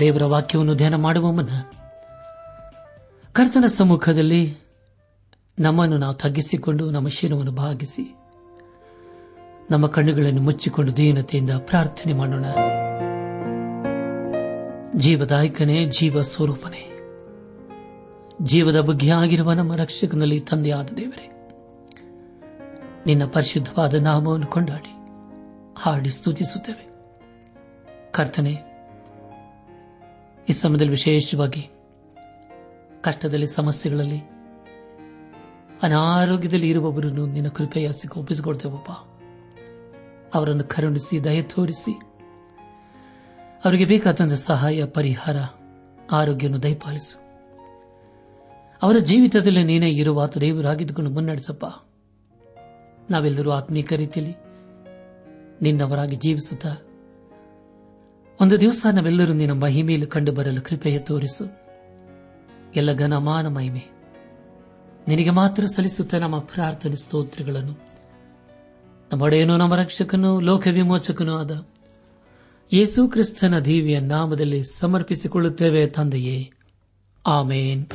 ದೇವರ ವಾಕ್ಯವನ್ನು ಧ್ಯಾನ ಮಾಡುವ ಮುನ್ನ ಕರ್ತನ ಸಮ್ಮುಖದಲ್ಲಿ ನಮ್ಮನ್ನು ನಾವು ತಗ್ಗಿಸಿಕೊಂಡು ನಮ್ಮ ಶಿರವನ್ನು ಭಾಗಿಸಿ ನಮ್ಮ ಕಣ್ಣುಗಳನ್ನು ಮುಚ್ಚಿಕೊಂಡು ದೀನತೆಯಿಂದ ಪ್ರಾರ್ಥನೆ ಮಾಡೋಣ. ಜೀವದಾಯಕನೇ, ಜೀವ ಸ್ವರೂಪನೇ. ಜೀವದ ಬಗ್ಗೆ ಆಗಿರುವ ನಮ್ಮ ರಕ್ಷಕನಲ್ಲಿ ತಂದೆಯಾದ ದೇವರೇ, ನಿನ್ನ ಪರಿಶುದ್ಧವಾದ ನಾಮವನ್ನು ಕೊಂಡಾಡಿ ಹಾಡಿ ಸ್ತುತಿಸುತ್ತೇವೆ. ಕರ್ತನೆ ಈ ಸಮಯದಲ್ಲಿ ವಿಶೇಷವಾಗಿ ಕಷ್ಟದಲ್ಲಿ, ಸಮಸ್ಯೆಗಳಲ್ಲಿ, ಅನಾರೋಗ್ಯದಲ್ಲಿ ಇರುವವರನ್ನು ನಿನ್ನ ಕೃಪೆಯ ಸಿಕ್ಕ ಒಪ್ಪಿಸಿಕೊಡ್ತೇವಪ್ಪ. ಅವರನ್ನು ಕರುಣಿಸಿ, ದಯ ತೋರಿಸಿ. ಅವರಿಗೆ ಬೇಕಾದಂತಹ ಸಹಾಯ, ಪರಿಹಾರ, ಆರೋಗ್ಯವನ್ನು ದಯಪಾಲಿಸು. ಅವರ ಜೀವಿತದಲ್ಲಿ ನೀನೇ ಇರುವ ಆತ ದೇವರಾಗಿದ್ದುಕೊಂಡು ಮುನ್ನಡೆಸಪ್ಪ. ನಾವೆಲ್ಲರೂ ಆತ್ಮೀಕ ರೀತಿಯಲ್ಲಿ ನಿನ್ನವರಾಗಿ ಜೀವಿಸುತ್ತಾ ಒಂದು ದಿವಸ ನಾವೆಲ್ಲರೂ ನಿನ್ನ ಮಹಿಮೆಯಲ್ಲಿ ಕಂಡು ಬರಲು ಕೃಪೆಯ ತೋರಿಸು. ಎಲ್ಲ ಘನಮಾನ ಮಹಿಮೆ. ನಿನಗೆ ಮಾತ್ರ ಸಲ್ಲಿಸುತ್ತ ನಮ್ಮ ಪ್ರಾರ್ಥನೆ ಸ್ತೋತ್ರಗಳನ್ನು. ನಮ್ಮೊಡೆಯನು ನಮ್ಮ ರಕ್ಷಕನು, ಲೋಕ ವಿಮೋಚಕನೂ ಆದ ಯೇಸು ಕ್ರಿಸ್ತನ ದೇವಿಯ ನಾಮದಲ್ಲಿ ಸಮರ್ಪಿಸಿಕೊಳ್ಳುತ್ತೇವೆ ತಂದೆಯೇ. ಆಮೇನ್.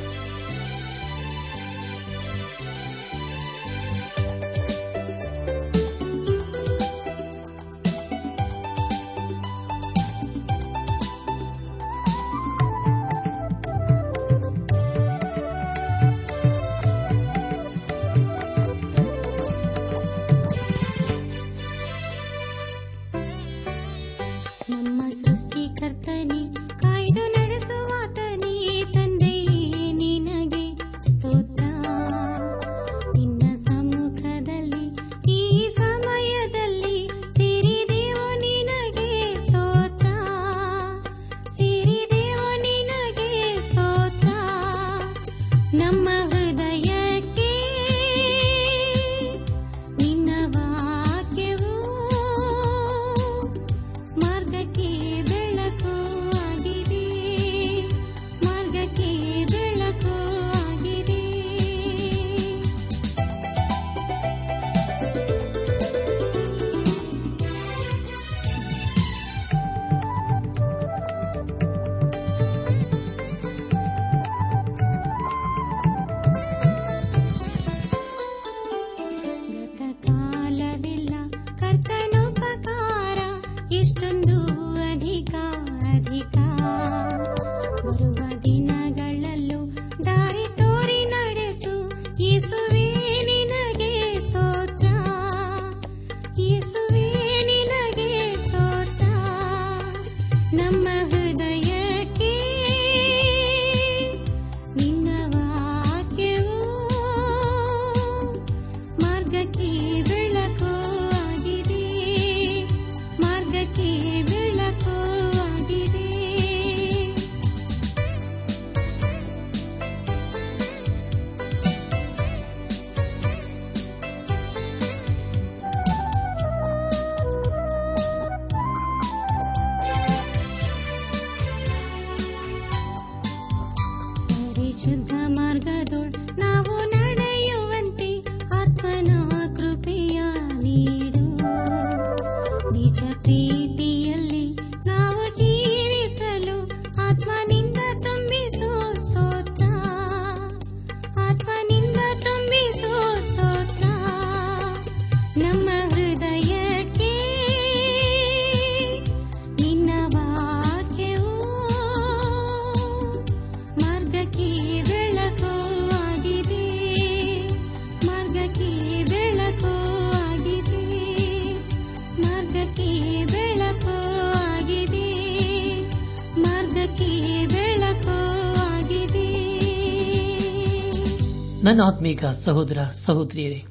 ನನ್ನ ಆತ್ಮೀಕ ಸಹೋದರ ಸಹೋದರಿಯರೇ,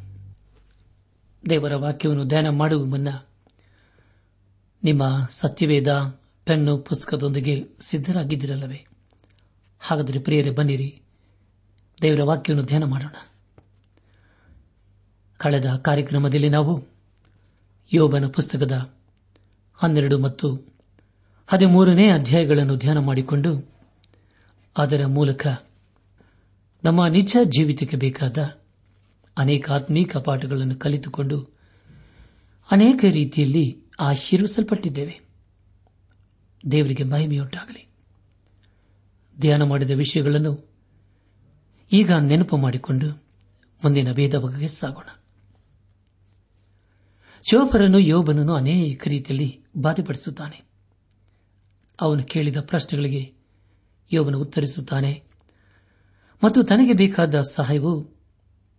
ದೇವರ ವಾಕ್ಯವನ್ನು ಧ್ಯಾನ ಮಾಡುವ ಮುನ್ನ ನಿಮ್ಮ ಸತ್ಯವೇದ ಪೆನ್ನು ಪುಸ್ತಕದೊಂದಿಗೆ ಸಿದ್ದರಾಗಿದ್ದಿರಲ್ಲವೇ ಹಾಗಾದರೆ ಪ್ರಿಯರೇ, ಬನ್ನಿರಿ. ದೇವರ ವಾಕ್ಯವನ್ನು ಧ್ಯಾನ ಮಾಡೋಣ. ಕಳೆದ ಕಾರ್ಯಕ್ರಮದಲ್ಲಿ ನಾವು ಯೋಬನ ಪುಸ್ತಕದ ಹನ್ನೆರಡು ಮತ್ತು ಹದಿಮೂರನೇ ಅಧ್ಯಾಯಗಳನ್ನು ಧ್ಯಾನ ಮಾಡಿಕೊಂಡು ಅದರ ಮೂಲಕ ನಮ್ಮ ನಿಜ ಜೀವಿತಕ್ಕೆ ಬೇಕಾದ ಅನೇಕ ಆತ್ಮೀಕ ಪಾಠಗಳನ್ನು ಕಲಿತುಕೊಂಡು ಅನೇಕ ರೀತಿಯಲ್ಲಿ ಆಶೀರ್ವಿಸಲ್ಪಟ್ಟಿದ್ದೇವೆ. ದೇವರಿಗೆ ಮಹಿಮೆಯುಂಟಾಗಲಿ. ಧ್ಯಾನ ಮಾಡಿದ ವಿಷಯಗಳನ್ನು ಈಗ ನೆನಪು ಮಾಡಿಕೊಂಡು ಮುಂದಿನ ಭೇದ ಬಗೆಗೆ ಸಾಗೋಣ. ಶೋಭರನ್ನು ಯೋಬನನ್ನು ಅನೇಕ ರೀತಿಯಲ್ಲಿ ಬಾಧೆಪಡಿಸುತ್ತಾನೆ. ಅವನು ಕೇಳಿದ ಪ್ರಶ್ನೆಗಳಿಗೆ ಯೋಬನು ಉತ್ತರಿಸುತ್ತಾನೆ. ಮತ್ತು ತನಗೆ ಬೇಕಾದ ಸಹಾಯವು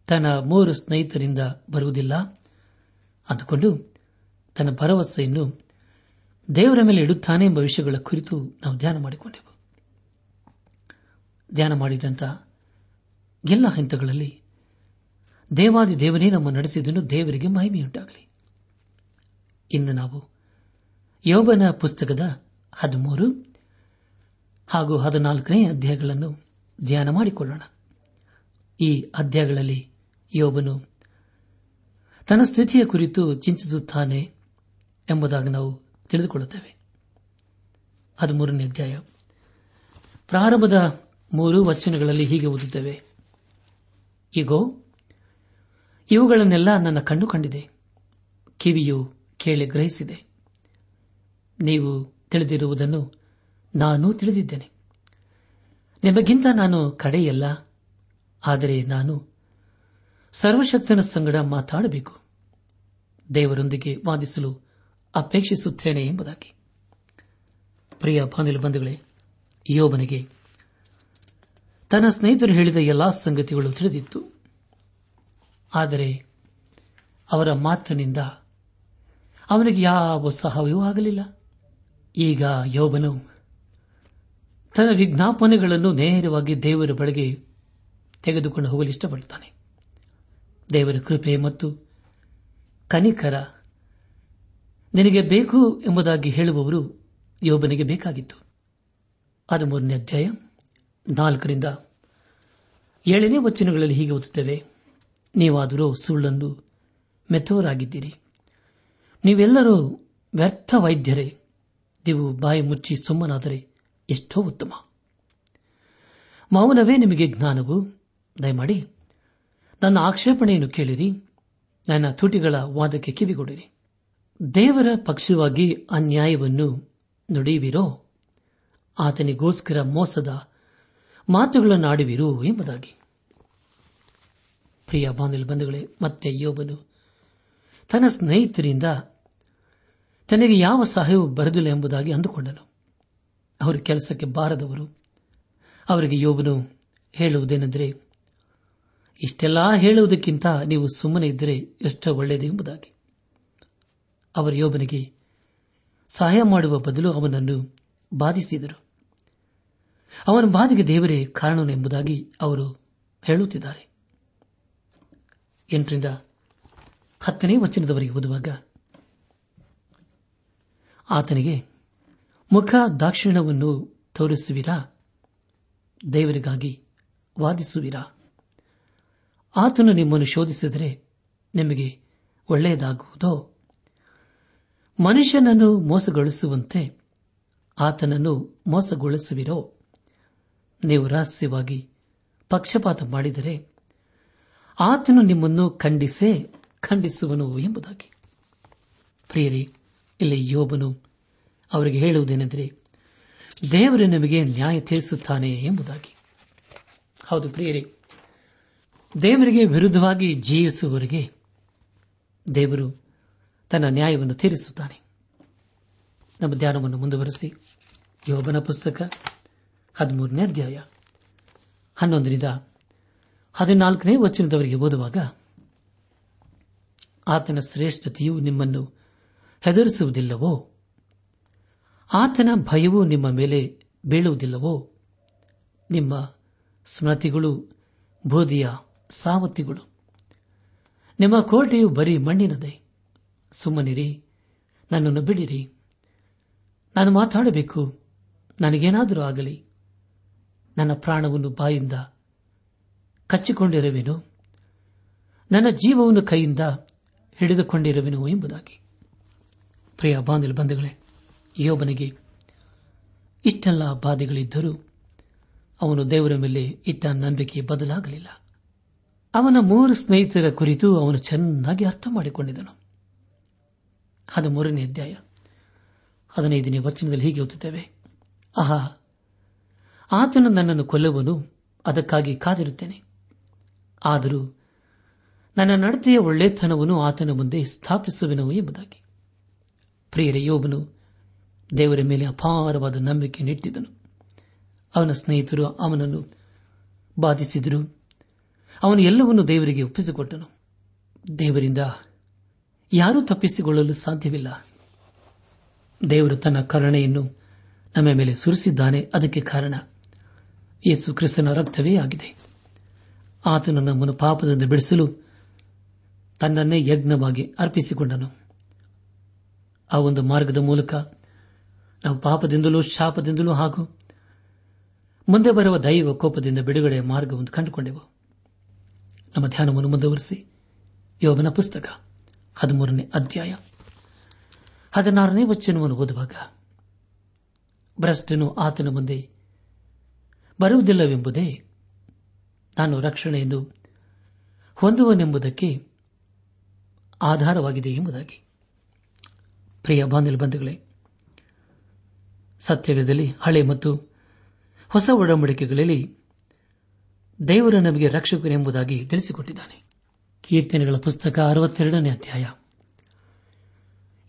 ತನ್ನ ಮೂರು ಸ್ನೇಹಿತರಿಂದ ಬರುವುದಿಲ್ಲ. ಅಂದುಕೊಂಡು ತನ್ನ ಭರವಸೆಯನ್ನು ದೇವರ ಮೇಲೆ ಇಡುತ್ತಾನೆ ಎಂಬ ವಿಷಯಗಳ ಕುರಿತು ನಾವು ಧ್ಯಾನ ಮಾಡಿಕೊಂಡೆವು. ಧ್ಯಾನ ಮಾಡಿದಂಥ ಎಲ್ಲ ಹಂತಗಳಲ್ಲಿ ದೇವಾದಿ ದೇವನೇ ನಮ್ಮ ನಡೆಸಿದನ್ನು ದೇವರಿಗೆ ಮಹಿಮೆಯುಂಟಾಗಲಿ. ಇನ್ನು ನಾವು ಯೋಬನ ಪುಸ್ತಕದ ಹದಿಮೂರು ಹಾಗೂ ಹದಿನಾಲ್ಕನೇ ಅಧ್ಯಾಯಗಳನ್ನು ಧ್ಯಾನ ಮಾಡಿಕೊಳ್ಳೋಣ. ಈ ಅಧ್ಯಾಯಗಳಲ್ಲಿ ಯೋಬನು ತನ್ನ ಸ್ಥಿತಿಯ ಕುರಿತು ಚಿಂತಿಸುತ್ತಾನೆ ಎಂಬುದಾಗಿ ನಾವು ತಿಳಿದುಕೊಳ್ಳುತ್ತೇವೆ. ಹದಿಮೂರನೇ ಅಧ್ಯಾಯ. ಪ್ರಾರಂಭದ ಮೂರು ವಚನಗಳಲ್ಲಿ ಹೀಗೆ ಓದುತ್ತೇವೆ. ಈಗೋ ಇವುಗಳನ್ನೆಲ್ಲ ನನ್ನ ಕಣ್ಣು ಕಂಡಿದೆ. ಕಿವಿಯು ಕೇಳಿ ಗ್ರಹಿಸಿದೆ. ನೀವು ತಿಳಿದಿರುವುದನ್ನು ನಾನು ತಿಳಿದಿದ್ದೇನೆ. ನಿಮಗಿಂತ ನಾನು ಕಡೆಯಲ್ಲ, ಆದರೆ ನಾನು ಸರ್ವಶಕ್ತನ ಸಂಗಡ ಮಾತಾಡಬೇಕು. ದೇವರೊಂದಿಗೆ ವಾದಿಸಲು ಅಪೇಕ್ಷಿಸುತ್ತೇನೆ ಎಂಬುದಾಗಿ. ಪ್ರಿಯ ಬಾನಿಲು ಬಂಧುಗಳೇ, ಯೋಬನಿಗೆ ತನ್ನ ಸ್ನೇಹಿತರು ಹೇಳಿದ ಎಲ್ಲಾ ಸಂಗತಿಗಳು ತಿಳಿದಿತ್ತು. ಆದರೆ ಅವರ ಮಾತಿನಿಂದ ಅವನಿಗೆ ಯಾವ ಸಹಾಯವೂ ಆಗಲಿಲ್ಲ. ಈಗ ಯೋಬನು ತನ್ನ ವಿಜ್ಞಾಪನೆಗಳನ್ನು ನೇರವಾಗಿ ದೇವರ ಬಳಿಗೆ ತೆಗೆದುಕೊಂಡು ಹೋಗಲು ಇಷ್ಟಪಡುತ್ತಾನೆ. ದೇವರ ಕೃಪೆ ಮತ್ತು ಕನಿಕರ ನಿನಗೆ ಬೇಕು ಎಂಬುದಾಗಿ ಹೇಳುವವರು ಯೋಬನಿಗೆ ಬೇಕಾಗಿತ್ತು. ಅದು ಮೂರನೇ ಅಧ್ಯಾಯ ನಾಲ್ಕರಿಂದ ಏಳನೇ ವಚನಗಳಲ್ಲಿ ಹೀಗೆ ಓದುತ್ತೇವೆ, ನೀವಾದರೂ ಸುಳ್ಳನ್ನು ಮೆತ್ತವರಾಗಿದ್ದೀರಿ. ನೀವೆಲ್ಲರೂ ವ್ಯರ್ಥ ವೈದ್ಯರೇ. ನೀವು ಬಾಯಿ ಮುಚ್ಚಿ ಸುಮ್ಮನಾದರೆ ಎಷ್ಟೋ ಉತ್ತಮ. ಮೌನವೇ ನಿಮಗೆ ಜ್ಞಾನವು? ದಯಮಾಡಿ ನನ್ನ ಆಕ್ಷೇಪಣೆಯನ್ನು ಕೇಳಿರಿ. ನನ್ನ ತುಟಿಗಳ ವಾದಕ್ಕೆ ಕಿವಿಗೊಡಿರಿ. ದೇವರ ಪಕ್ಷವಾಗಿ ಅನ್ಯಾಯವನ್ನು ನುಡಿಯುವಿರೋ? ಆತನಿಗೋಸ್ಕರ ಮೋಸದ ಮಾತುಗಳನ್ನಾಡುವಿರು ಎಂಬುದಾಗಿ. ಪ್ರಿಯ ಬಾಂಧಲ್ ಬಂಧುಗಳೇ, ಮತ್ತೆ ಯೋಬನು ತನ್ನ ಸ್ನೇಹಿತರಿಂದ ತನಗೆ ಯಾವ ಸಹಾಯವೂ ಬರದಿಲ್ಲ ಎಂಬುದಾಗಿ ಅಂದುಕೊಂಡನು. ಅವರು ಕೆಲಸಕ್ಕೆ ಬಾರದವರು. ಅವರಿಗೆ ಯೋಬನು ಹೇಳುವುದೇನೆಂದರೆ, ಇಷ್ಟೆಲ್ಲಾ ಹೇಳುವುದಕ್ಕಿಂತ ನೀವು ಸುಮ್ಮನೆ ಇದ್ದರೆ ಎಷ್ಟೋ ಒಳ್ಳೆಯದು ಎಂಬುದಾಗಿ. ಅವರ ಯೋಬನಿಗೆ ಸಹಾಯ ಮಾಡುವ ಬದಲು ಅವನನ್ನು ಬಾಧಿಸಿದರು. ಅವನ ಬಾಧೆಗೆ ದೇವರೇ ಕಾರಣನೆಂಬುದಾಗಿ ಅವರು ಹೇಳುತ್ತಿದ್ದಾರೆ. ಎಂಟರಿಂದ ಹತ್ತನೇ ವಚನದವರೆಗೆ ಓದುವಾಗ, ಆತನಿಗೆ ಮುಖ ದಾಕ್ಷಿಣವನ್ನು ತೋರಿಸುವಿರಾ? ದೇವರಿಗಾಗಿ ವಾದಿಸುವಿರಾ? ಆತನು ನಿಮ್ಮನ್ನು ಶೋಧಿಸಿದರೆ ನಿಮಗೆ ಒಳ್ಳೆಯದಾಗುವುದೋ? ಮನುಷ್ಯನನ್ನು ಮೋಸಗೊಳಿಸುವಂತೆ ಆತನನ್ನು ಮೋಸಗೊಳಿಸುವಿರೋ? ನೀವು ರಹಸ್ಯವಾಗಿ ಪಕ್ಷಪಾತ ಮಾಡಿದರೆ ಆತನು ನಿಮ್ಮನ್ನು ಖಂಡಿಸೇ ಖಂಡಿಸುವನು ಎಂಬುದಾಗಿ. ಪ್ರಿಯರಿ, ಇಲ್ಲಿ ಯೋಬನು ಅವರಿಗೆ ಹೇಳುವುದೇನೆಂದರೆ, ದೇವರು ನಿಮಗೆ ನ್ಯಾಯ ತೀರಿಸುತ್ತಾನೆ ಎಂಬುದಾಗಿ. ಹೌದು ಪ್ರಿಯರೇ, ದೇವರಿಗೆ ವಿರುದ್ಧವಾಗಿ ಜೀವಿಸುವವರಿಗೆ ದೇವರು ತನ್ನ ನ್ಯಾಯವನ್ನು ತೀರಿಸುತ್ತಾನೆ. ನಮ್ಮ ಧ್ಯಾನವನ್ನು ಮುಂದುವರೆಸಿ. ಯೋಬನ ಪುಸ್ತಕ, ಹದಿಮೂರನೇ ಅಧ್ಯಾಯ, ಹನ್ನೊಂದರಿಂದ ಹದಿನಾಲ್ಕನೇ ವಚನದವರಿಗೆ ಓದುವಾಗ, ಆತನ ಶ್ರೇಷ್ಠತೆಯು ನಿಮ್ಮನ್ನು ಹೆದರಿಸುವುದಿಲ್ಲವೋ? ಆತನ ಭಯವು ನಿಮ್ಮ ಮೇಲೆ ಬೀಳುವುದಿಲ್ಲವೋ? ನಿಮ್ಮ ಸ್ಮೃತಿಗಳು ಬೋಧಿಯ ಸಾವತ್ತಿಗಳು ನಿಮ್ಮ ಕೋಟೆಯು ಬರೀ ಮಣ್ಣಿನದೆ. ಸುಮ್ಮನಿರಿ, ನನ್ನನ್ನು ಬಿಡಿರಿ. ನಾನು ಮಾತಾಡಬೇಕು, ನನಗೇನಾದರೂ ಆಗಲಿ. ನನ್ನ ಪ್ರಾಣವನ್ನು ಬಾಯಿಂದ ಕಚ್ಚಿಕೊಂಡಿರುವೆನು. ನನ್ನ ಜೀವವನ್ನು ಕೈಯಿಂದ ಹಿಡಿದುಕೊಂಡಿರುವೆನು ಎಂಬುದಾಗಿ. ಪ್ರಿಯ ಬಾಂಧವ ಬಂಧುಗಳೇ ಯೋಬನಿಗೆ, ಇಷ್ಟೆಲ್ಲ ಬಾಧೆಗಳಿದ್ದರೂ ಅವನು ದೇವರ ಮೇಲೆ ಇಟ್ಟ ನಂಬಿಕೆ ಬದಲಾಗಲಿಲ್ಲ. ಅವನ ಮೂರು ಸ್ನೇಹಿತರ ಕುರಿತು ಅವನು ಚೆನ್ನಾಗಿ ಅರ್ಥ ಮಾಡಿಕೊಂಡಿದ್ದನು. ಅದು ಮೂರನೇ ಅಧ್ಯಾಯ, ಹದಿನೈದನೇ ವಚನದಲ್ಲಿ ಹೀಗೆ ಓದುತ್ತೇವೆ. ಆಹಾ, ಆತನು ನನ್ನನ್ನು ಕೊಲ್ಲುವನು, ಅದಕ್ಕಾಗಿ ಕಾದಿರುತ್ತೇನೆ. ಆದರೂ ನನ್ನ ನಡತೆಯ ಒಳ್ಳೆತನವನ್ನು ಆತನ ಮುಂದೆ ಸ್ಥಾಪಿಸುವೆನು ಎಂಬುದಾಗಿ. ಪ್ರಿಯರ, ಯೋಬನು ದೇವರ ಮೇಲೆ ಅಪಾರವಾದ ನಂಬಿಕೆ ನೆಟ್ಟಿದನು ಅವನ ಸ್ನೇಹಿತರು ಅವನನ್ನು ಬಾಧಿಸಿದರು. ಅವನು ಎಲ್ಲವನ್ನೂ ದೇವರಿಗೆ ಒಪ್ಪಿಸಿಕೊಟ್ಟನು. ದೇವರಿಂದ ಯಾರೂ ತಪ್ಪಿಸಿಕೊಳ್ಳಲು ಸಾಧ್ಯವಿಲ್ಲ. ದೇವರು ತನ್ನ ಕರುಣೆಯನ್ನು ನಮ್ಮ ಮೇಲೆ ಸುರಿಸಿದ್ದಾನೆ. ಅದಕ್ಕೆ ಕಾರಣ ಯೇಸು ಕ್ರಿಸ್ತನ ರಕ್ತವೇ ಆಗಿದೆ. ಆತನು ನಮ್ಮನ್ನು ಪಾಪದಿಂದ ಬಿಡಿಸಲು ತನ್ನನ್ನೇ ಯಜ್ಞವಾಗಿ ಅರ್ಪಿಸಿಕೊಂಡನು. ಆ ಒಂದು ಮಾರ್ಗದ ಮೂಲಕ ನಾವು ಪಾಪದಿಂದಲೂ, ಶಾಪದಿಂದಲೂ ಹಾಗೂ ಮುಂದೆ ಬರುವ ದೈವ ಕೋಪದಿಂದ ಬಿಡುಗಡೆಯ ಮಾರ್ಗವನ್ನು ಕಂಡುಕೊಂಡೆವು. ನಮ್ಮ ಧ್ಯಾನವನ್ನು ಮುಂದುವರೆಸಿ. ಯೋಬನ ಪುಸ್ತಕ ಹದಿಮೂರನೇ ಅಧ್ಯಾಯ ಹದಿನಾರನೇ ವಚನವನ್ನು ಓದುವಾಗ, ಭ್ರಷ್ಟನು ಆತನ ಮುಂದೆ ಬರುವುದಿಲ್ಲವೆಂಬುದೇ ನಾನು ರಕ್ಷಣೆಯನ್ನು ಹೊಂದುವನೆಂಬುದಕ್ಕೆ ಆಧಾರವಾಗಿದೆ ಎಂಬುದಾಗಿ. ಪ್ರಿಯ ಬಾಂಧವ ಬಂಧುಗಳೇ ಸತ್ಯವೇದದಲ್ಲಿ ಹಳೆ ಮತ್ತು ಹೊಸ ಒಡಂಬಡಿಕೆಗಳಲ್ಲಿ ದೇವರು ನಮಗೆ ರಕ್ಷಕನೆಂಬುದಾಗಿ ತಿಳಿಸಿಕೊಟ್ಟಿದ್ದಾನೆ. ಕೀರ್ತನೆಗಳ ಪುಸ್ತಕ ಅರವತ್ತೆರಡನೇ ಅಧ್ಯಾಯ.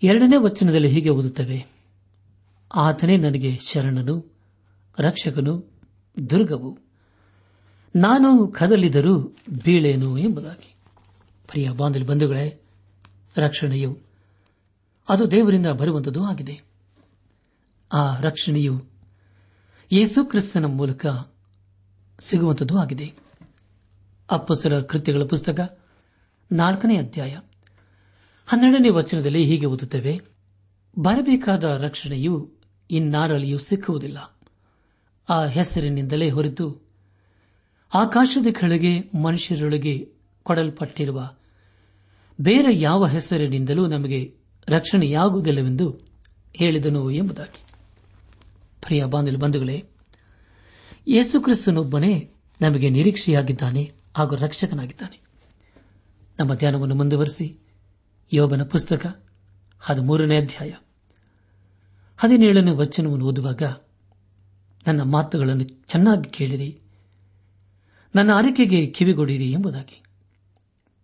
ಎರಡನೇ ವಚನದಲ್ಲಿ ಹೀಗೆ ಓದುತ್ತವೆ. ಆತನೇ ನನಗೆ ಶರಣನು, ರಕ್ಷಕನು, ದುರ್ಗವು. ನಾನು ಕದಲಿದರೂ ಬೀಳೇನು ಎಂಬುದಾಗಿ. ಪ್ರಿಯ ಬಾಂಧವ ಬಂಧುಗಳೇ, ರಕ್ಷಣೆಯು ಅದು ದೇವರಿಂದ ಬರುವಂತದ್ದು ಆಗಿದೆ. ಆ ರಕ್ಷಣೆಯು ಯೇಸು ಕ್ರಿಸ್ತನ ಮೂಲಕ ಸಿಗುವಂತದ್ದು ಆಗಿದೆ. ಅಪ್ಪಸರ ಕೃತ್ಯಗಳ ಪುಸ್ತಕ ನಾಲ್ಕನೇ ಅಧ್ಯಾಯ ಹನ್ನೆರಡನೇ ವಚನದಲ್ಲಿ ಹೀಗೆ ಓದುತ್ತೇವೆ, ಬರಬೇಕಾದ ರಕ್ಷಣೆಯು ಇನ್ನಾರಲ್ಲಿಯೂ ಸಿಕ್ಕುವುದಿಲ್ಲ. ಆ ಹೆಸರಿನಿಂದಲೇ ಹೊರತು ಆಕಾಶದ ಕೆಳಗೆ ಮನುಷ್ಯರೊಳಗೆ ಕೊಡಲ್ಪಟ್ಟಿರುವ ಬೇರೆ ಯಾವ ಹೆಸರಿನಿಂದಲೂ ನಮಗೆ ರಕ್ಷಣೆಯಾಗುವುದಿಲ್ಲವೆಂದು ಹೇಳಿದನು ಎಂಬುದಾಗಿ. ಪ್ರಿಯ ಬಾಂಧವ ಬಂಧುಗಳೇ, ಯೇಸುಕ್ರಿಸ್ತನೊಬ್ಬನೇ ನಮಗೆ ನಿರೀಕ್ಷೆಯಾಗಿದ್ದಾನೆ ಹಾಗೂ ರಕ್ಷಕನಾಗಿದ್ದಾನೆ. ನಮ್ಮ ಧ್ಯಾನವನ್ನು ಮುಂದುವರೆಸಿ, ಯೋಬನ ಪುಸ್ತಕ ಹದಿಮೂರನೇ ಅಧ್ಯಾಯ ಹದಿನೇಳನೇ ವಚನವನ್ನು ಓದುವಾಗ, ನನ್ನ ಮಾತುಗಳನ್ನು ಚೆನ್ನಾಗಿ ಕೇಳಿರಿ, ನನ್ನ ಅರಿಕೆಗೆ ಕಿವಿಗೊಡಿರಿ ಎಂಬುದಾಗಿ.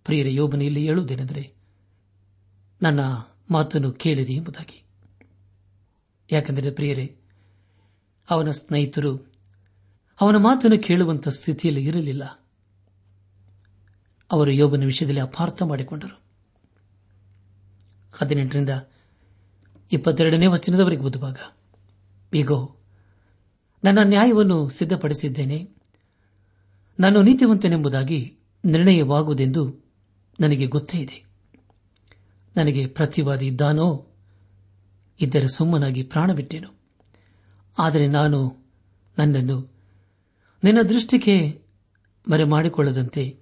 ಪ್ರಿಯರ, ಯೋಬನ, ಇಲ್ಲಿ ಹೇಳುವುದೇನೆಂದರೆ, ನನ್ನ ಮಾತನ್ನು ಕೇಳಿರಿ ಎಂಬುದಾಗಿ. ಯಾಕೆಂದರೆ, ಪ್ರಿಯರೇ ಅವನ ಸ್ನೇಹಿತರು ಅವನ ಮಾತನ್ನು ಕೇಳುವಂತಹ ಸ್ಥಿತಿಯಲ್ಲಿ ಇರಲಿಲ್ಲ. ಅವರು ಯೋಬನ ವಿಷಯದಲ್ಲಿ ಅಪಾರ್ಥ ಮಾಡಿಕೊಂಡರು. ಹದಿನೆಂಟರಿಂದ ಇಪ್ಪತ್ತೆರಡನೇ ವಚನದವರೆಗೆ ಓದುವಾಗ ಈಗೋ ನನ್ನ ನ್ಯಾಯವನ್ನು ಸಿದ್ಧಪಡಿಸಿದ್ದೇನೆ. ನಾನು ನೀತಿವಂತನೆಂಬುದಾಗಿ ನಿರ್ಣಯವಾಗುವುದೆಂದು ನನಗೆ ಗೊತ್ತೇ ಇದೆ. ನನಗೆ ಪ್ರತಿವಾದಿ ಇದ್ದಾನೋ, ಇದ್ದರೆ ಸುಮ್ಮನಾಗಿ ಪ್ರಾಣ ಬಿಟ್ಟೆನು ಆದರೆ ನಾನು ನನ್ನನ್ನು ನಿನ್ನ ದೃಷ್ಟಿಗೆ ಮರೆ ಮಾಡಿಕೊಳ್ಳದಂತೆ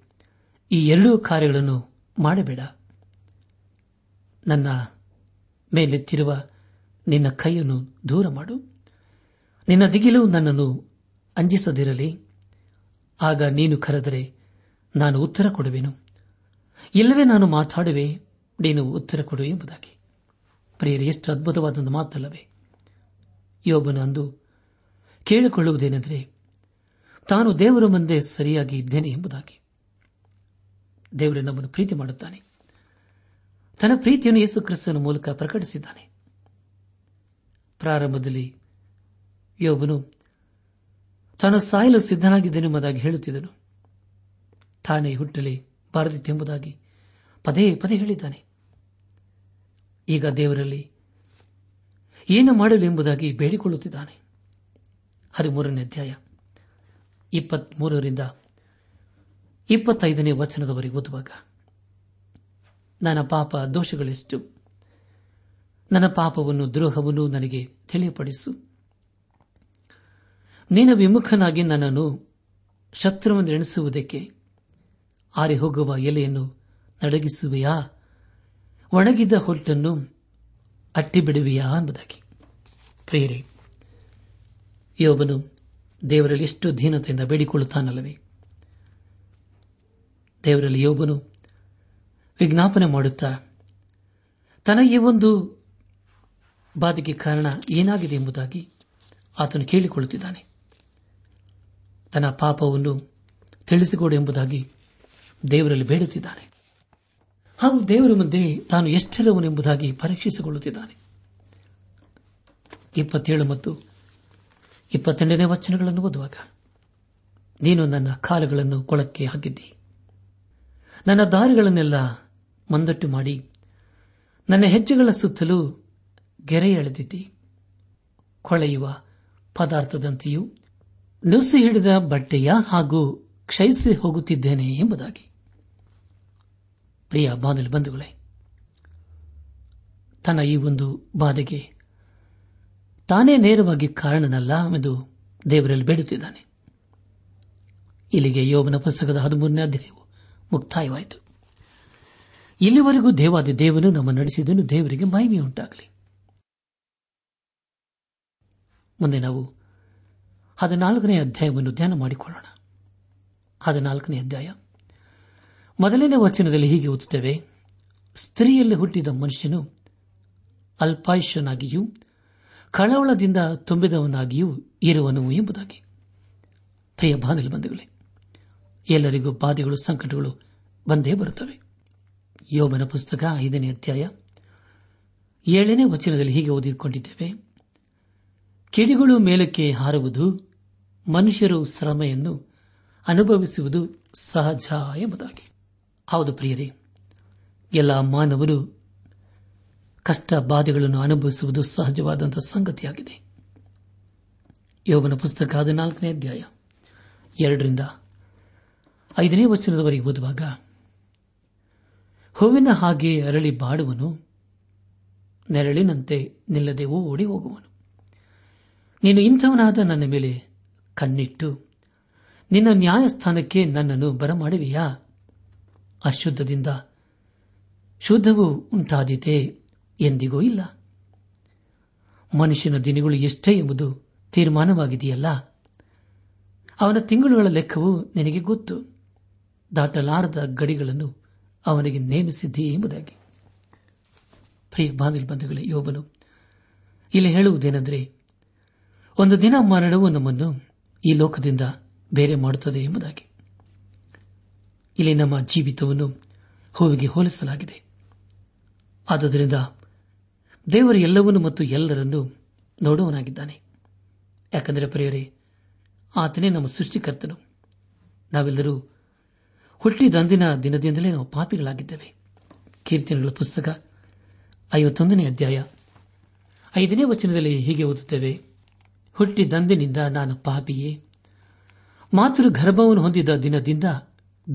ಈ ಎರಡೂ ಕಾರ್ಯಗಳನ್ನು ಮಾಡಬೇಡ. ನನ್ನ ಮೇಲೆತ್ತಿರುವ ನಿನ್ನ ಕೈಯನ್ನು ದೂರ ಮಾಡು. ನಿನ್ನ ದಿಗಿಲು ನನ್ನನ್ನು ಅಂಜಿಸದಿರಲಿ. ಆಗ ನೀನು ಕರೆದರೆ ನಾನು ಉತ್ತರ ಕೊಡುವೆನು. ಇಲ್ಲವೇ ನಾನು ಮಾತಾಡುವೆ, ನೀನು ಉತ್ತರ ಕೊಡು ಎಂಬುದಾಗಿ. ಪ್ರಿಯರು, ಎಷ್ಟು ಅದ್ಭುತವಾದ ಮಾತಲ್ಲವೇ. ಯೋಬನು ಅಂದು ಕೇಳಿಕೊಳ್ಳುವುದೇನೆಂದರೆ, ತಾನು ದೇವರ ಮುಂದೆ ಸರಿಯಾಗಿ ಇದ್ದೇನೆ ಎಂಬುದಾಗಿ. ದೇವರು ನಮ್ಮನ್ನು ಪ್ರೀತಿ ಮಾಡುತ್ತಾನೆ. ತನ್ನ ಪ್ರೀತಿಯನ್ನು ಯೇಸು ಕ್ರಿಸ್ತನ ಮೂಲಕ ಪ್ರಕಟಿಸಿದ್ದಾನೆ. ಪ್ರಾರಂಭದಲ್ಲಿ ಯೋಬನು, ತಾನು ಸಾಯಲು ಸಿದ್ದನಾಗಿದ್ದೇನೆಂಬುದಾಗಿ ಹೇಳುತ್ತಿದ್ದನು. ತಾನೇ ಹುಟ್ಟಲಿ ಬಾರದಿತ್ತೆಂಬುದಾಗಿ ಪದೇ ಪದೇ ಹೇಳಿದ್ದಾನೆ. ಈಗ ದೇವರಲ್ಲಿ ಏನು ಮಾಡಲು ಎಂಬುದಾಗಿ ಬೇಡಿಕೊಳ್ಳುತ್ತಿದ್ದಾನೆ. ಹದಿಮೂರನೇ ಅಧ್ಯಾಯ ಇಪ್ಪತ್ತೈದನೇ ವಚನದವರೆಗೆ ಓದುವಾಗ, ನನ್ನ ಪಾಪ ದೋಷಗಳೆಷ್ಟು, ನನ್ನ ಪಾಪವನ್ನು ದ್ರೋಹವನ್ನು ನನಗೆ ತಿಳಿಯಪಡಿಸು. ನೀನ ವಿಮುಖನಾಗಿ ನನ್ನನ್ನು ಶತ್ರುವನ್ನು ಎಣಿಸುವುದಕ್ಕೆ ಆರಿ ಹೋಗುವ ಎಲೆಯನ್ನು ನಡಗಿಸುವೆಯಾ? ಒಣಗಿದ ಹೊಟ್ಟನ್ನು ಅಟ್ಟಿಬಿಡುವೆಯಾ ಎಂಬುದಾಗಿ. ಪ್ರಿಯರೇ, ಯೋಬನು ದೇವರಲ್ಲಿ ಎಷ್ಟು ದೀನತೆಯಿಂದ ಬೇಡಿಕೊಳ್ಳುತ್ತಾನಲ್ಲವೇ? ದೇವರಲ್ಲಿ ಯೋಬನು ವಿಜ್ಞಾಪನೆ ಮಾಡುತ್ತಾ ತನ್ನ ಈ ಒಂದು ಬಾಧೆಗೆ ಕಾರಣ ಏನಾಗಿದೆ ಎಂಬುದಾಗಿ ಆತನು ಕೇಳಿಕೊಳ್ಳುತ್ತಿದ್ದಾನೆ. ತನ್ನ ಪಾಪವನ್ನು ತಿಳಿಸಿಕೊಡು ಎಂಬುದಾಗಿ ದೇವರಲ್ಲಿ ಬೇಡುತ್ತಿದ್ದಾನೆ. ಹಾಗೂ ದೇವರ ಮುಂದೆ ತಾನು ಎಷ್ಟರವನೆಂಬುದಾಗಿ ಪರೀಕ್ಷಿಸಿಕೊಳ್ಳುತ್ತಿದ್ದಾನೆ. ಇಪ್ಪತ್ತೇಳು ಮತ್ತು ಇಪ್ಪತ್ತೆಂಟನೇ ವಚನಗಳನ್ನು ಓದುವಾಗ, ನೀನು ನನ್ನ ಕಾಲುಗಳನ್ನು ಕೊಳಕ್ಕೆ ಹಾಕಿದ್ದಿ. ನನ್ನ ದಾರಿಗಳನ್ನೆಲ್ಲ ಮಂದಟ್ಟು ಮಾಡಿ, ನನ್ನ ಹೆಜ್ಜೆಗಳ ಸುತ್ತಲೂ ಗೆರೆ ಎಳೆದಿದ್ದಿ ಕೊಳೆಯುವ ಪದಾರ್ಥದಂತೆಯೂ ನುಸಿ ಹಿಡಿದ ಬಟ್ಟೆಯ ಹಾಗೂ ಕ್ಷಯಿಸಿ ಹೋಗುತ್ತಿದ್ದೇನೆ ಎಂಬುದಾಗಿ. ಪ್ರಿಯ ಬಾನಲು ಬಂಧುಗಳೇ, ತನ್ನ ಈ ಒಂದು ಬಾಧೆಗೆ ತಾನೇ ನೇರವಾಗಿ ಕಾರಣನಲ್ಲ ಎಂದು ದೇವರಲ್ಲಿ ಬೇಡುತ್ತಿದ್ದಾನೆ. ಇಲ್ಲಿಗೆ ಯೋಬನ ಪುಸ್ತಕದ ಹದಿಮೂರನೇ ಅಧ್ಯಾಯವು ಮುಕ್ತಾಯವಾಯಿತು. ಇಲ್ಲಿವರೆಗೂ ದೇವಾದಿ ದೇವನು ನಮ್ಮ ನಡೆಸಿದನು ದೇವರಿಗೆ ಮಹಿಮೆಯುಂಟಾಗಲಿ. ಮುಂದೆ ನಾವು ಹದಿನಾಲ್ಕನೇ ಅಧ್ಯಾಯವನ್ನು ಧ್ಯಾನ ಮಾಡಿಕೊಳ್ಳೋಣ. ಹದಿನಾಲ್ಕನೇ ಅಧ್ಯಾಯ. ಮೊದಲನೇ ವಚನದಲ್ಲಿ ಹೀಗೆ ಓದುತ್ತೇವೆ, ಸ್ತ್ರೀಯಲ್ಲಿ ಹುಟ್ಟಿದ ಮನುಷ್ಯನು ಅಲ್ಪಾಯುಷನಾಗಿಯೂ ಕಳವಳದಿಂದ ತುಂಬಿದವನಾಗಿಯೂ ಇರುವನು ಎಂಬುದಾಗಿ. ಪ್ರಿಯ ಬಾಂಧವ್ಯ ಬಂಧುಗಳೇ, ಎಲ್ಲರಿಗೂ ಬಾಧೆಗಳು, ಸಂಕಟಗಳು ಬಂದೇ ಬರುತ್ತವೆ. ಯೋಬನ ಪುಸ್ತಕ ಐದನೇ ಅಧ್ಯಾಯ ಏಳನೇ ವಚನದಲ್ಲಿ ಹೀಗೆ ಓದಿಕೊಂಡಿದ್ದೇವೆ, ಕಿಡಿಗಳು ಮೇಲಕ್ಕೆ ಹಾರುವುದು ಮನುಷ್ಯರು ಶ್ರಮೆಯನ್ನು ಅನುಭವಿಸುವುದು ಸಹಜ ಎಂಬುದಾಗಿ. ಹೌದು ಪ್ರಿಯರೇ, ಎಲ್ಲ ಮಾನವರು ಕಷ್ಟ ಬಾಧೆಗಳನ್ನು ಅನುಭವಿಸುವುದು ಸಹಜವಾದಂತಹ ಸಂಗತಿಯಾಗಿದೆ. ಯೋಗನ ಪುಸ್ತಕ ಹದಿನಾಲ್ಕನೇ ಅಧ್ಯಾಯ, ಎರಡರಿಂದ ಐದನೇ ವಚನದವರೆಗೆ ಓದುವಾಗ, ಹೂವಿನ ಹಾಗೆ ಅರಳಿ ಬಾಡುವನು, ನೆರಳಿನಂತೆ ನಿಲ್ಲದೆ ಓಡಿ ಹೋಗುವನು. ನೀನು ಇಂಥವನಾದ ನನ್ನ ಮೇಲೆ ಕಣ್ಣಿಟ್ಟು, ನಿನ್ನ ನ್ಯಾಯಸ್ಥಾನಕ್ಕೆ ನನ್ನನ್ನು ಬರಮಾಡುವೆಯಾ? ಅಶುದ್ಧದಿಂದ ಶುದ್ಧವು ಉಂಟಾದೀತೆ ಎಂದಿಗೂ ಇಲ್ಲ. ಮನುಷ್ಯನ ದಿನಗಳು ಎಷ್ಟೇ ಎಂಬುದು ತೀರ್ಮಾನವಾಗಿದೆಯಲ್ಲ. ಅವನ ತಿಂಗಳುಗಳ ಲೆಕ್ಕವು ನಿನಗೆ ಗೊತ್ತು. ದಾಟಲಾರದ ಗಡಿಗಳನ್ನು ಅವನಿಗೆ ನೇಮಿಸಿದ್ದೀ ಎಂಬುದಾಗಿ. ಪ್ರಿಯ ಬಾಂಧವ ಬಂಧುಗಳೇ, ಯೋಬನು ಇಲ್ಲಿ ಹೇಳುವುದೇನೆಂದರೆ, ಒಂದು ದಿನ ಮರಣವು ನಮ್ಮನ್ನು ಈ ಲೋಕದಿಂದ ಬೇರೆ ಮಾಡುತ್ತದೆ ಎಂಬುದಾಗಿ. ಇಲ್ಲಿ ನಮ್ಮ ಜೀವಿತವನ್ನು ಹೂವಿಗೆ ಹೋಲಿಸಲಾಗಿದೆ. ಆದುದರಿಂದ ದೇವರ ಎಲ್ಲವನ್ನು ಮತ್ತು ಎಲ್ಲರನ್ನೂ ನೋಡುವನಾಗಿದ್ದಾನೆ ಯಾಕೆಂದರೆ ಪ್ರಿಯರೇ, ಆತನೇ ನಮ್ಮ ಸೃಷ್ಟಿಕರ್ತನು. ನಾವೆಲ್ಲರೂ ಹುಟ್ಟಿದಂದಿನ ದಿನದಿಂದಲೇ ನಾವು ಪಾಪಿಗಳಾಗಿದ್ದೇವೆ. ಕೀರ್ತನೆಗಳ ಪುಸ್ತಕ ಐವತ್ತೊಂದನೇ ಅಧ್ಯಾಯ ಐದನೇ ವಚನದಲ್ಲಿ ಹೀಗೆ ಓದುತ್ತೇವೆ ಹುಟ್ಟಿದಂದಿನಿಂದ ನಾನು ಪಾಪಿಯೇ, ಮಾತೃ ಗರ್ಭವನ್ನು ಹೊಂದಿದ ದಿನದಿಂದ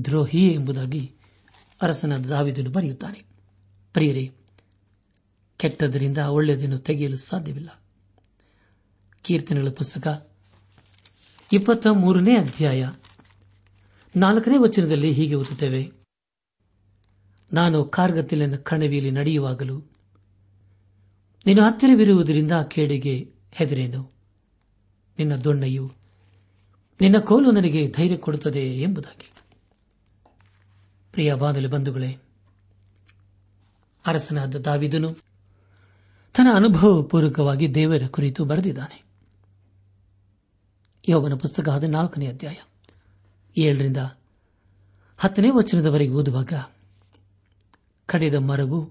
ದ್ರೋಹಿಯೇ ಎಂಬುದಾಗಿ ಅರಸನ ದಾವಿದನು ಬರೆಯುತ್ತಾನೆ. ಪ್ರಿಯರೇ, ಕೆಟ್ಟದರಿಂದ ಒಳ್ಳೆಯದನ್ನು ತೆಗೆಯಲು ಸಾಧ್ಯವಿಲ್ಲ. ಕೀರ್ತನೆಗಳ ಪುಸ್ತಕ ಇಪ್ಪತ್ತ ಮೂರನೇ ಅಧ್ಯಾಯ ನಾಲ್ಕನೇ ವಚನದಲ್ಲಿ ಹೀಗೆ ಓದುತ್ತೇವೆ. ನಾನು ಕಾರ್ಗತ್ತಿಲಿನ ಕಣವಿಯಲ್ಲಿ ನಡೆಯುವಾಗಲೂ ನೀನು ಹತ್ತಿರವಿರುವುದರಿಂದ ಕೇಡಿಗೆ ಹೆದರೇನು? ನಿನ್ನ ದೊಣ್ಣೆಯು ನಿನ್ನ ಕೋಲು ನನಗೆ ಧೈರ್ಯ ಕೊಡುತ್ತದೆ ಎಂಬುದಾಗಿ. ಪ್ರಿಯ ಬಂಧುಗಳೇ, ಅರಸನಾದ ದಾವಿದನು ತನ್ನ ಅನುಭವಪೂರ್ವಕವಾಗಿ ದೇವರ ಕುರಿತು ಬರೆದಿದ್ದಾನೆ. ಯೋವನ ಪುಸ್ತಕ ಹದಿನಾಲ್ಕನೇ ಅಧ್ಯಾಯ, ಏಳರಿಂದ ಹತ್ತನೇ ವಚನದವರೆಗೆ ಓದುವಾಗ, ಕಡಿದ ಮರವು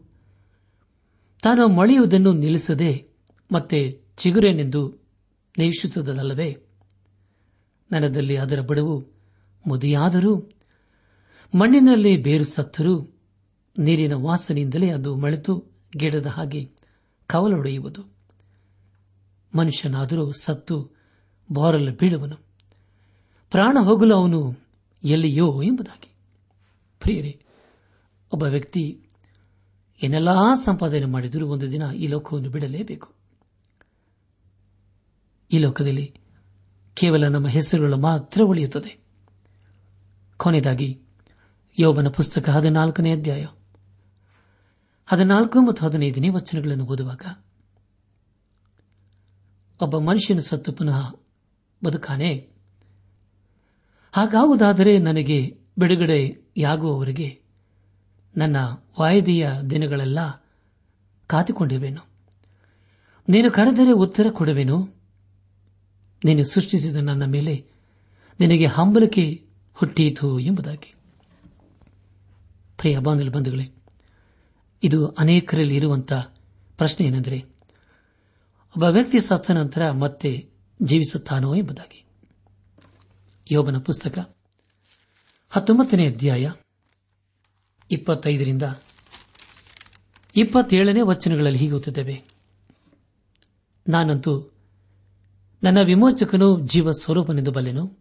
ತಾನು ಮಳೆಯುವುದನ್ನು ನಿಲ್ಲಿಸದೆ ಮತ್ತೆ ಚಿಗುರೇನೆಂದು ನೇಷಿಸುವುದಲ್ಲವೇ ನನದಲ್ಲಿ ಅದರ ಬಡವು ಮುದಿಯಾದರೂ ಮಣ್ಣಿನಲ್ಲಿ ಬೇರು ಸತ್ತರೂ ನೀರಿನ ವಾಸನೆಯಿಂದಲೇ ಅದು ಮಳೆತು ಗಿಡದ ಹಾಗೆ ಕವಲೊಡೆಯುವುದು ಮನುಷ್ಯನಾದರೂ ಸತ್ತು ಬಾರಲು ಬೀಳುವನು. ಪ್ರಾಣ ಹೋಗಲು ಅವನು ಎಲ್ಲಿಯೋ ಎಂಬುದಾಗಿ. ಪ್ರಿಯರೇ, ಒಬ್ಬ ವ್ಯಕ್ತಿ ಏನೆಲ್ಲಾ ಸಂಪಾದನೆ ಮಾಡಿದರೂ ಒಂದು ದಿನ ಈ ಲೋಕವನ್ನು ಬಿಡಲೇಬೇಕು. ಈ ಲೋಕದಲ್ಲಿ ಕೇವಲ ನಮ್ಮ ಹೆಸರುಗಳು ಮಾತ್ರ ಉಳಿಯುತ್ತದೆ. ಕೊನೆಯದಾಗಿ ಯೋಬನ ಪುಸ್ತಕ ಹದಿನಾಲ್ಕನೇ ಅಧ್ಯಾಯ. ಹದಿನಾಲ್ಕು ಮತ್ತು ಹದಿನೈದನೇ ವಚನಗಳನ್ನು ಓದುವಾಗ, ಒಬ್ಬ ಮನುಷ್ಯನು ಸತ್ತು ಪುನಃ ಬದುಕಾನೆ ಹಾಗಾವುದಾದರೆ ನನಗೆ ಬಿಡುಗಡೆಯಾಗುವವರೆಗೆ ನನ್ನ ವಾಯದಿಯ ದಿನಗಳೆಲ್ಲ ಕಾತಿಕೊಂಡಿವೆನು ನೀನು ಕರೆದರೆ ಉತ್ತರ ಕೊಡುವೆನು? ನೀನು ಸೃಷ್ಟಿಸಿದ ನನ್ನ ಮೇಲೆ ನಿನಗೆ ಹಂಬಲಿಕೆ ಹುಟ್ಟೀತು ಎಂಬುದಾಗಿ. ಪ್ರಿಯ ಬಾಂಧವ ಬಂಧುಗಳೇ, ಇದು ಅನೇಕರಲ್ಲಿ ಇರುವಂತಹ ಪ್ರಶ್ನೆ ಏನೆಂದರೆ, ಒಬ್ಬ ವ್ಯಕ್ತಿ ಸತ್ತ ನಂತರ ಮತ್ತೆ ಜೀವಿಸುತ್ತಾನೋ ಎಂಬುದಾಗಿ. ಯೋಬನ ಪುಸ್ತಕ, ಹತ್ತೊಂಬತ್ತನೇ ಅಧ್ಯಾಯ, ಇಪ್ಪತ್ತೈದರಿಂದ ಇಪ್ಪತ್ತೇಳನೇ ವಚನಗಳಲ್ಲಿ ಹೀಗೆ ಓದುತ್ತೇವೆ ನಾನಂತೂ ನನ್ನ ವಿಮೋಚಕನು ಜೀವ ಸ್ವರೂಪನೆಂದು ಬಲ್ಲೆನು,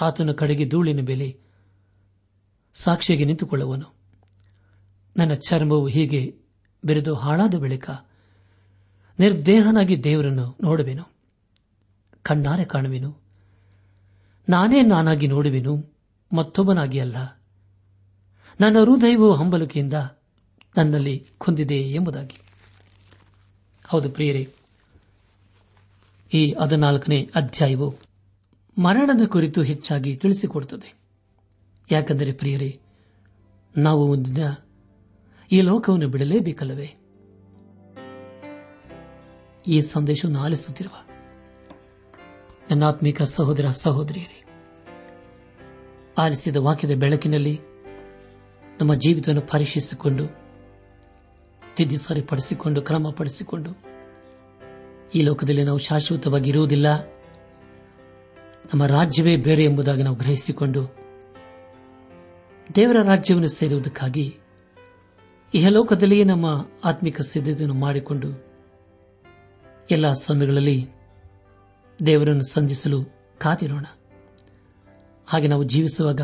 ಆತನ ಕಡೆಗೆ ಧೂಳಿನ ಬೆಲೆ ಸಾಕ್ಷಿಯಾಗಿ ನಿಂತುಕೊಳ್ಳುವನು. ನನ್ನ ಚರ್ಮವು ಹೀಗೆ ಬೆರೆದು ಹಾಳಾದ ಬಳಿಕ ನಿರ್ದೇಹನಾಗಿ ದೇವರನ್ನು ನೋಡುವೆನು. ಕಣ್ಣಾರೆ ಕಾಣುವೆನು. ನಾನೇ ನಾನಾಗಿ ನೋಡುವೆನು, ಮತ್ತೊಬ್ಬನಾಗಿ ಅಲ್ಲ. ನನ್ನ ಹೃದಯವು ಹಂಬಲಿಕೆಯಿಂದ ನನ್ನಲ್ಲಿ ಕುಂದಿದೆ ಎಂಬುದಾಗಿ. ಹೌದು ಪ್ರಿಯರೇ, ಈ ಹದಿನಾಲ್ಕನೇ ಅಧ್ಯಾಯವು ಮರಣದ ಕುರಿತು ಹೆಚ್ಚಾಗಿ ತಿಳಿಸಿಕೊಡುತ್ತದೆ. ಯಾಕೆಂದರೆ ಪ್ರಿಯರೇ, ನಾವು ಒಂದಿನ ಈ ಲೋಕವನ್ನು ಬಿಡಲೇಬೇಕಲ್ಲವೇ? ಈ ಸಂದೇಶವನ್ನು ಆಲಿಸುತ್ತಿರುವ ನನ್ನಾತ್ಮಿಕ ಸಹೋದರ ಸಹೋದರಿಯರೇ, ಆಲಿಸಿದ ವಾಕ್ಯದ ಬೆಳಕಿನಲ್ಲಿ ನಮ್ಮ ಜೀವಿತವನ್ನು ಪರೀಕ್ಷಿಸಿಕೊಂಡು ತಿದ್ದಿ ಸರಿಪಡಿಸಿಕೊಂಡು ಕ್ರಮಪಡಿಸಿಕೊಂಡು ಈ ಲೋಕದಲ್ಲಿ ನಾವು ಶಾಶ್ವತವಾಗಿ ಇರುವುದಿಲ್ಲ ನಮ್ಮ ರಾಜ್ಯವೇ ಬೇರೆ ಎಂಬುದಾಗಿ ನಾವು ಗ್ರಹಿಸಿಕೊಂಡು ದೇವರ ರಾಜ್ಯವನ್ನು ಸೇರುವುದಕ್ಕಾಗಿ ಇಹಲೋಕದಲ್ಲಿಯೇ ನಮ್ಮ ಆತ್ಮಿಕ ಸಿದ್ಧತೆಯನ್ನು ಮಾಡಿಕೊಂಡು ಎಲ್ಲ ಸಮಯಗಳಲ್ಲಿ ದೇವರನ್ನು ಸಂಧಿಸಲು ಕಾದಿರೋಣ. ಹಾಗೆ ನಾವು ಜೀವಿಸುವಾಗ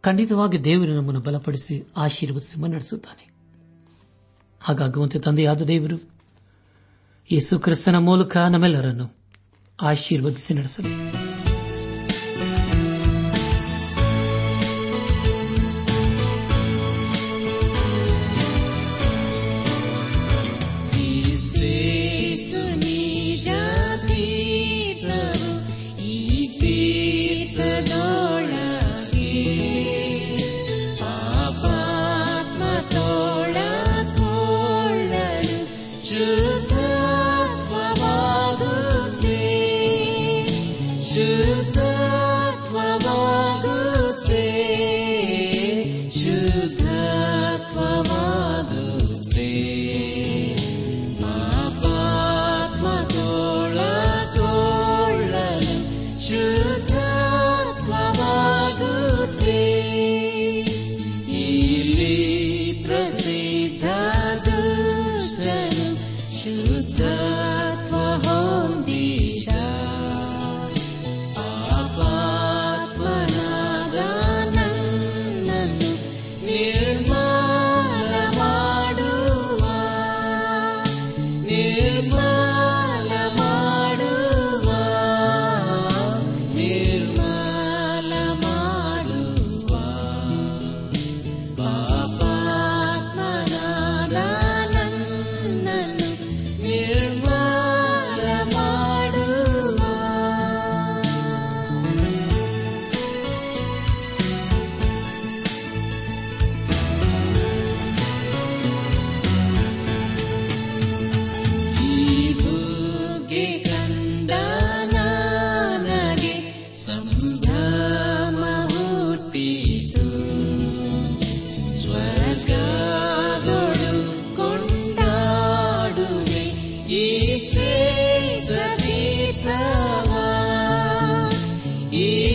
ಖಂಡಿತವಾಗಿ ದೇವರು ನಮ್ಮನ್ನು ಬಲಪಡಿಸಿ ಆಶೀರ್ವದಿಸಿ ಮುನ್ನಡೆಸುತ್ತಾನೆ ಹಾಗಾಗುವಂತೆ ತಂದೆಯಾದ ದೇವರು ಯೇಸು ಕ್ರಿಸ್ತನ ಮೂಲಕ ನಮ್ಮೆಲ್ಲರನ್ನು ಆಶೀರ್ವದಿಸಿ ನಡೆಸಲಿ.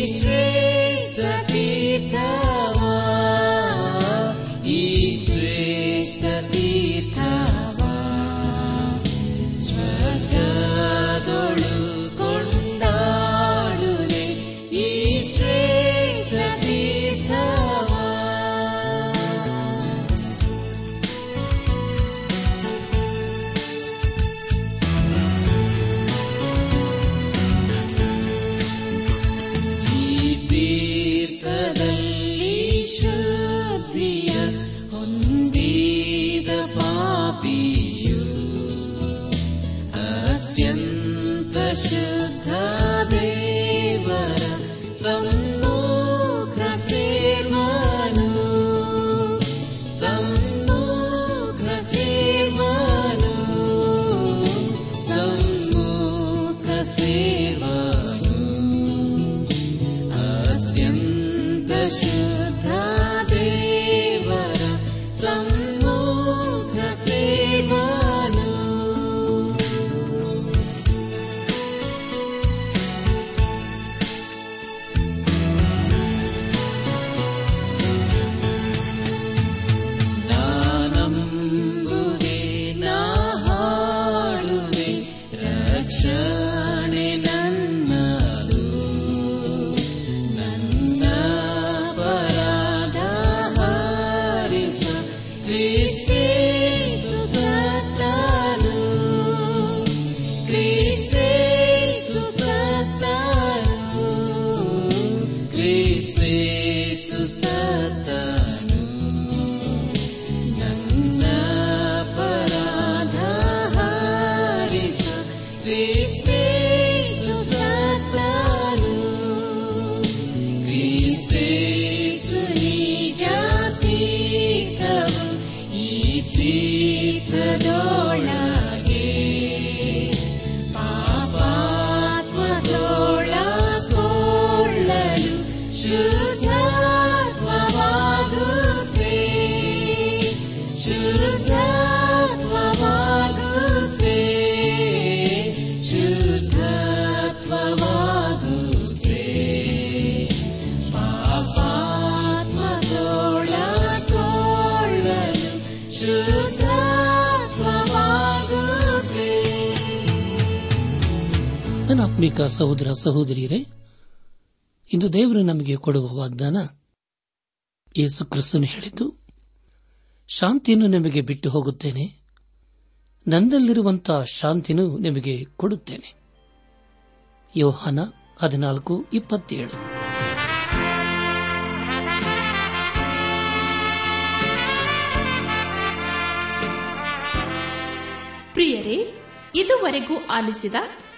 deixés de. see. ಸಹೋದರ ಸಹೋದರಿಯರೇ, ಇಂದು ದೇವರು ನಮಗೆ ಕೊಡುವ ವಾಗ್ದಾನ ಯೇಸು ಕ್ರಿಸ್ತನು ಹೇಳಿದ್ದು, ಶಾಂತಿಯನ್ನು ನಿಮಗೆ ಬಿಟ್ಟು ಹೋಗುತ್ತೇನೆ, ನನ್ನಲ್ಲಿರುವಂತಹ ಶಾಂತಿಯನ್ನು ನಿಮಗೆ ಕೊಡುತ್ತೇನೆ. ಯೋಹಾನ ಹದಿನಾಲ್ಕು, ಇಪ್ಪತ್ತೇಳು. ಪ್ರಿಯರೇ, ಇದುವರೆಗೂ ಆಲಿಸಿದ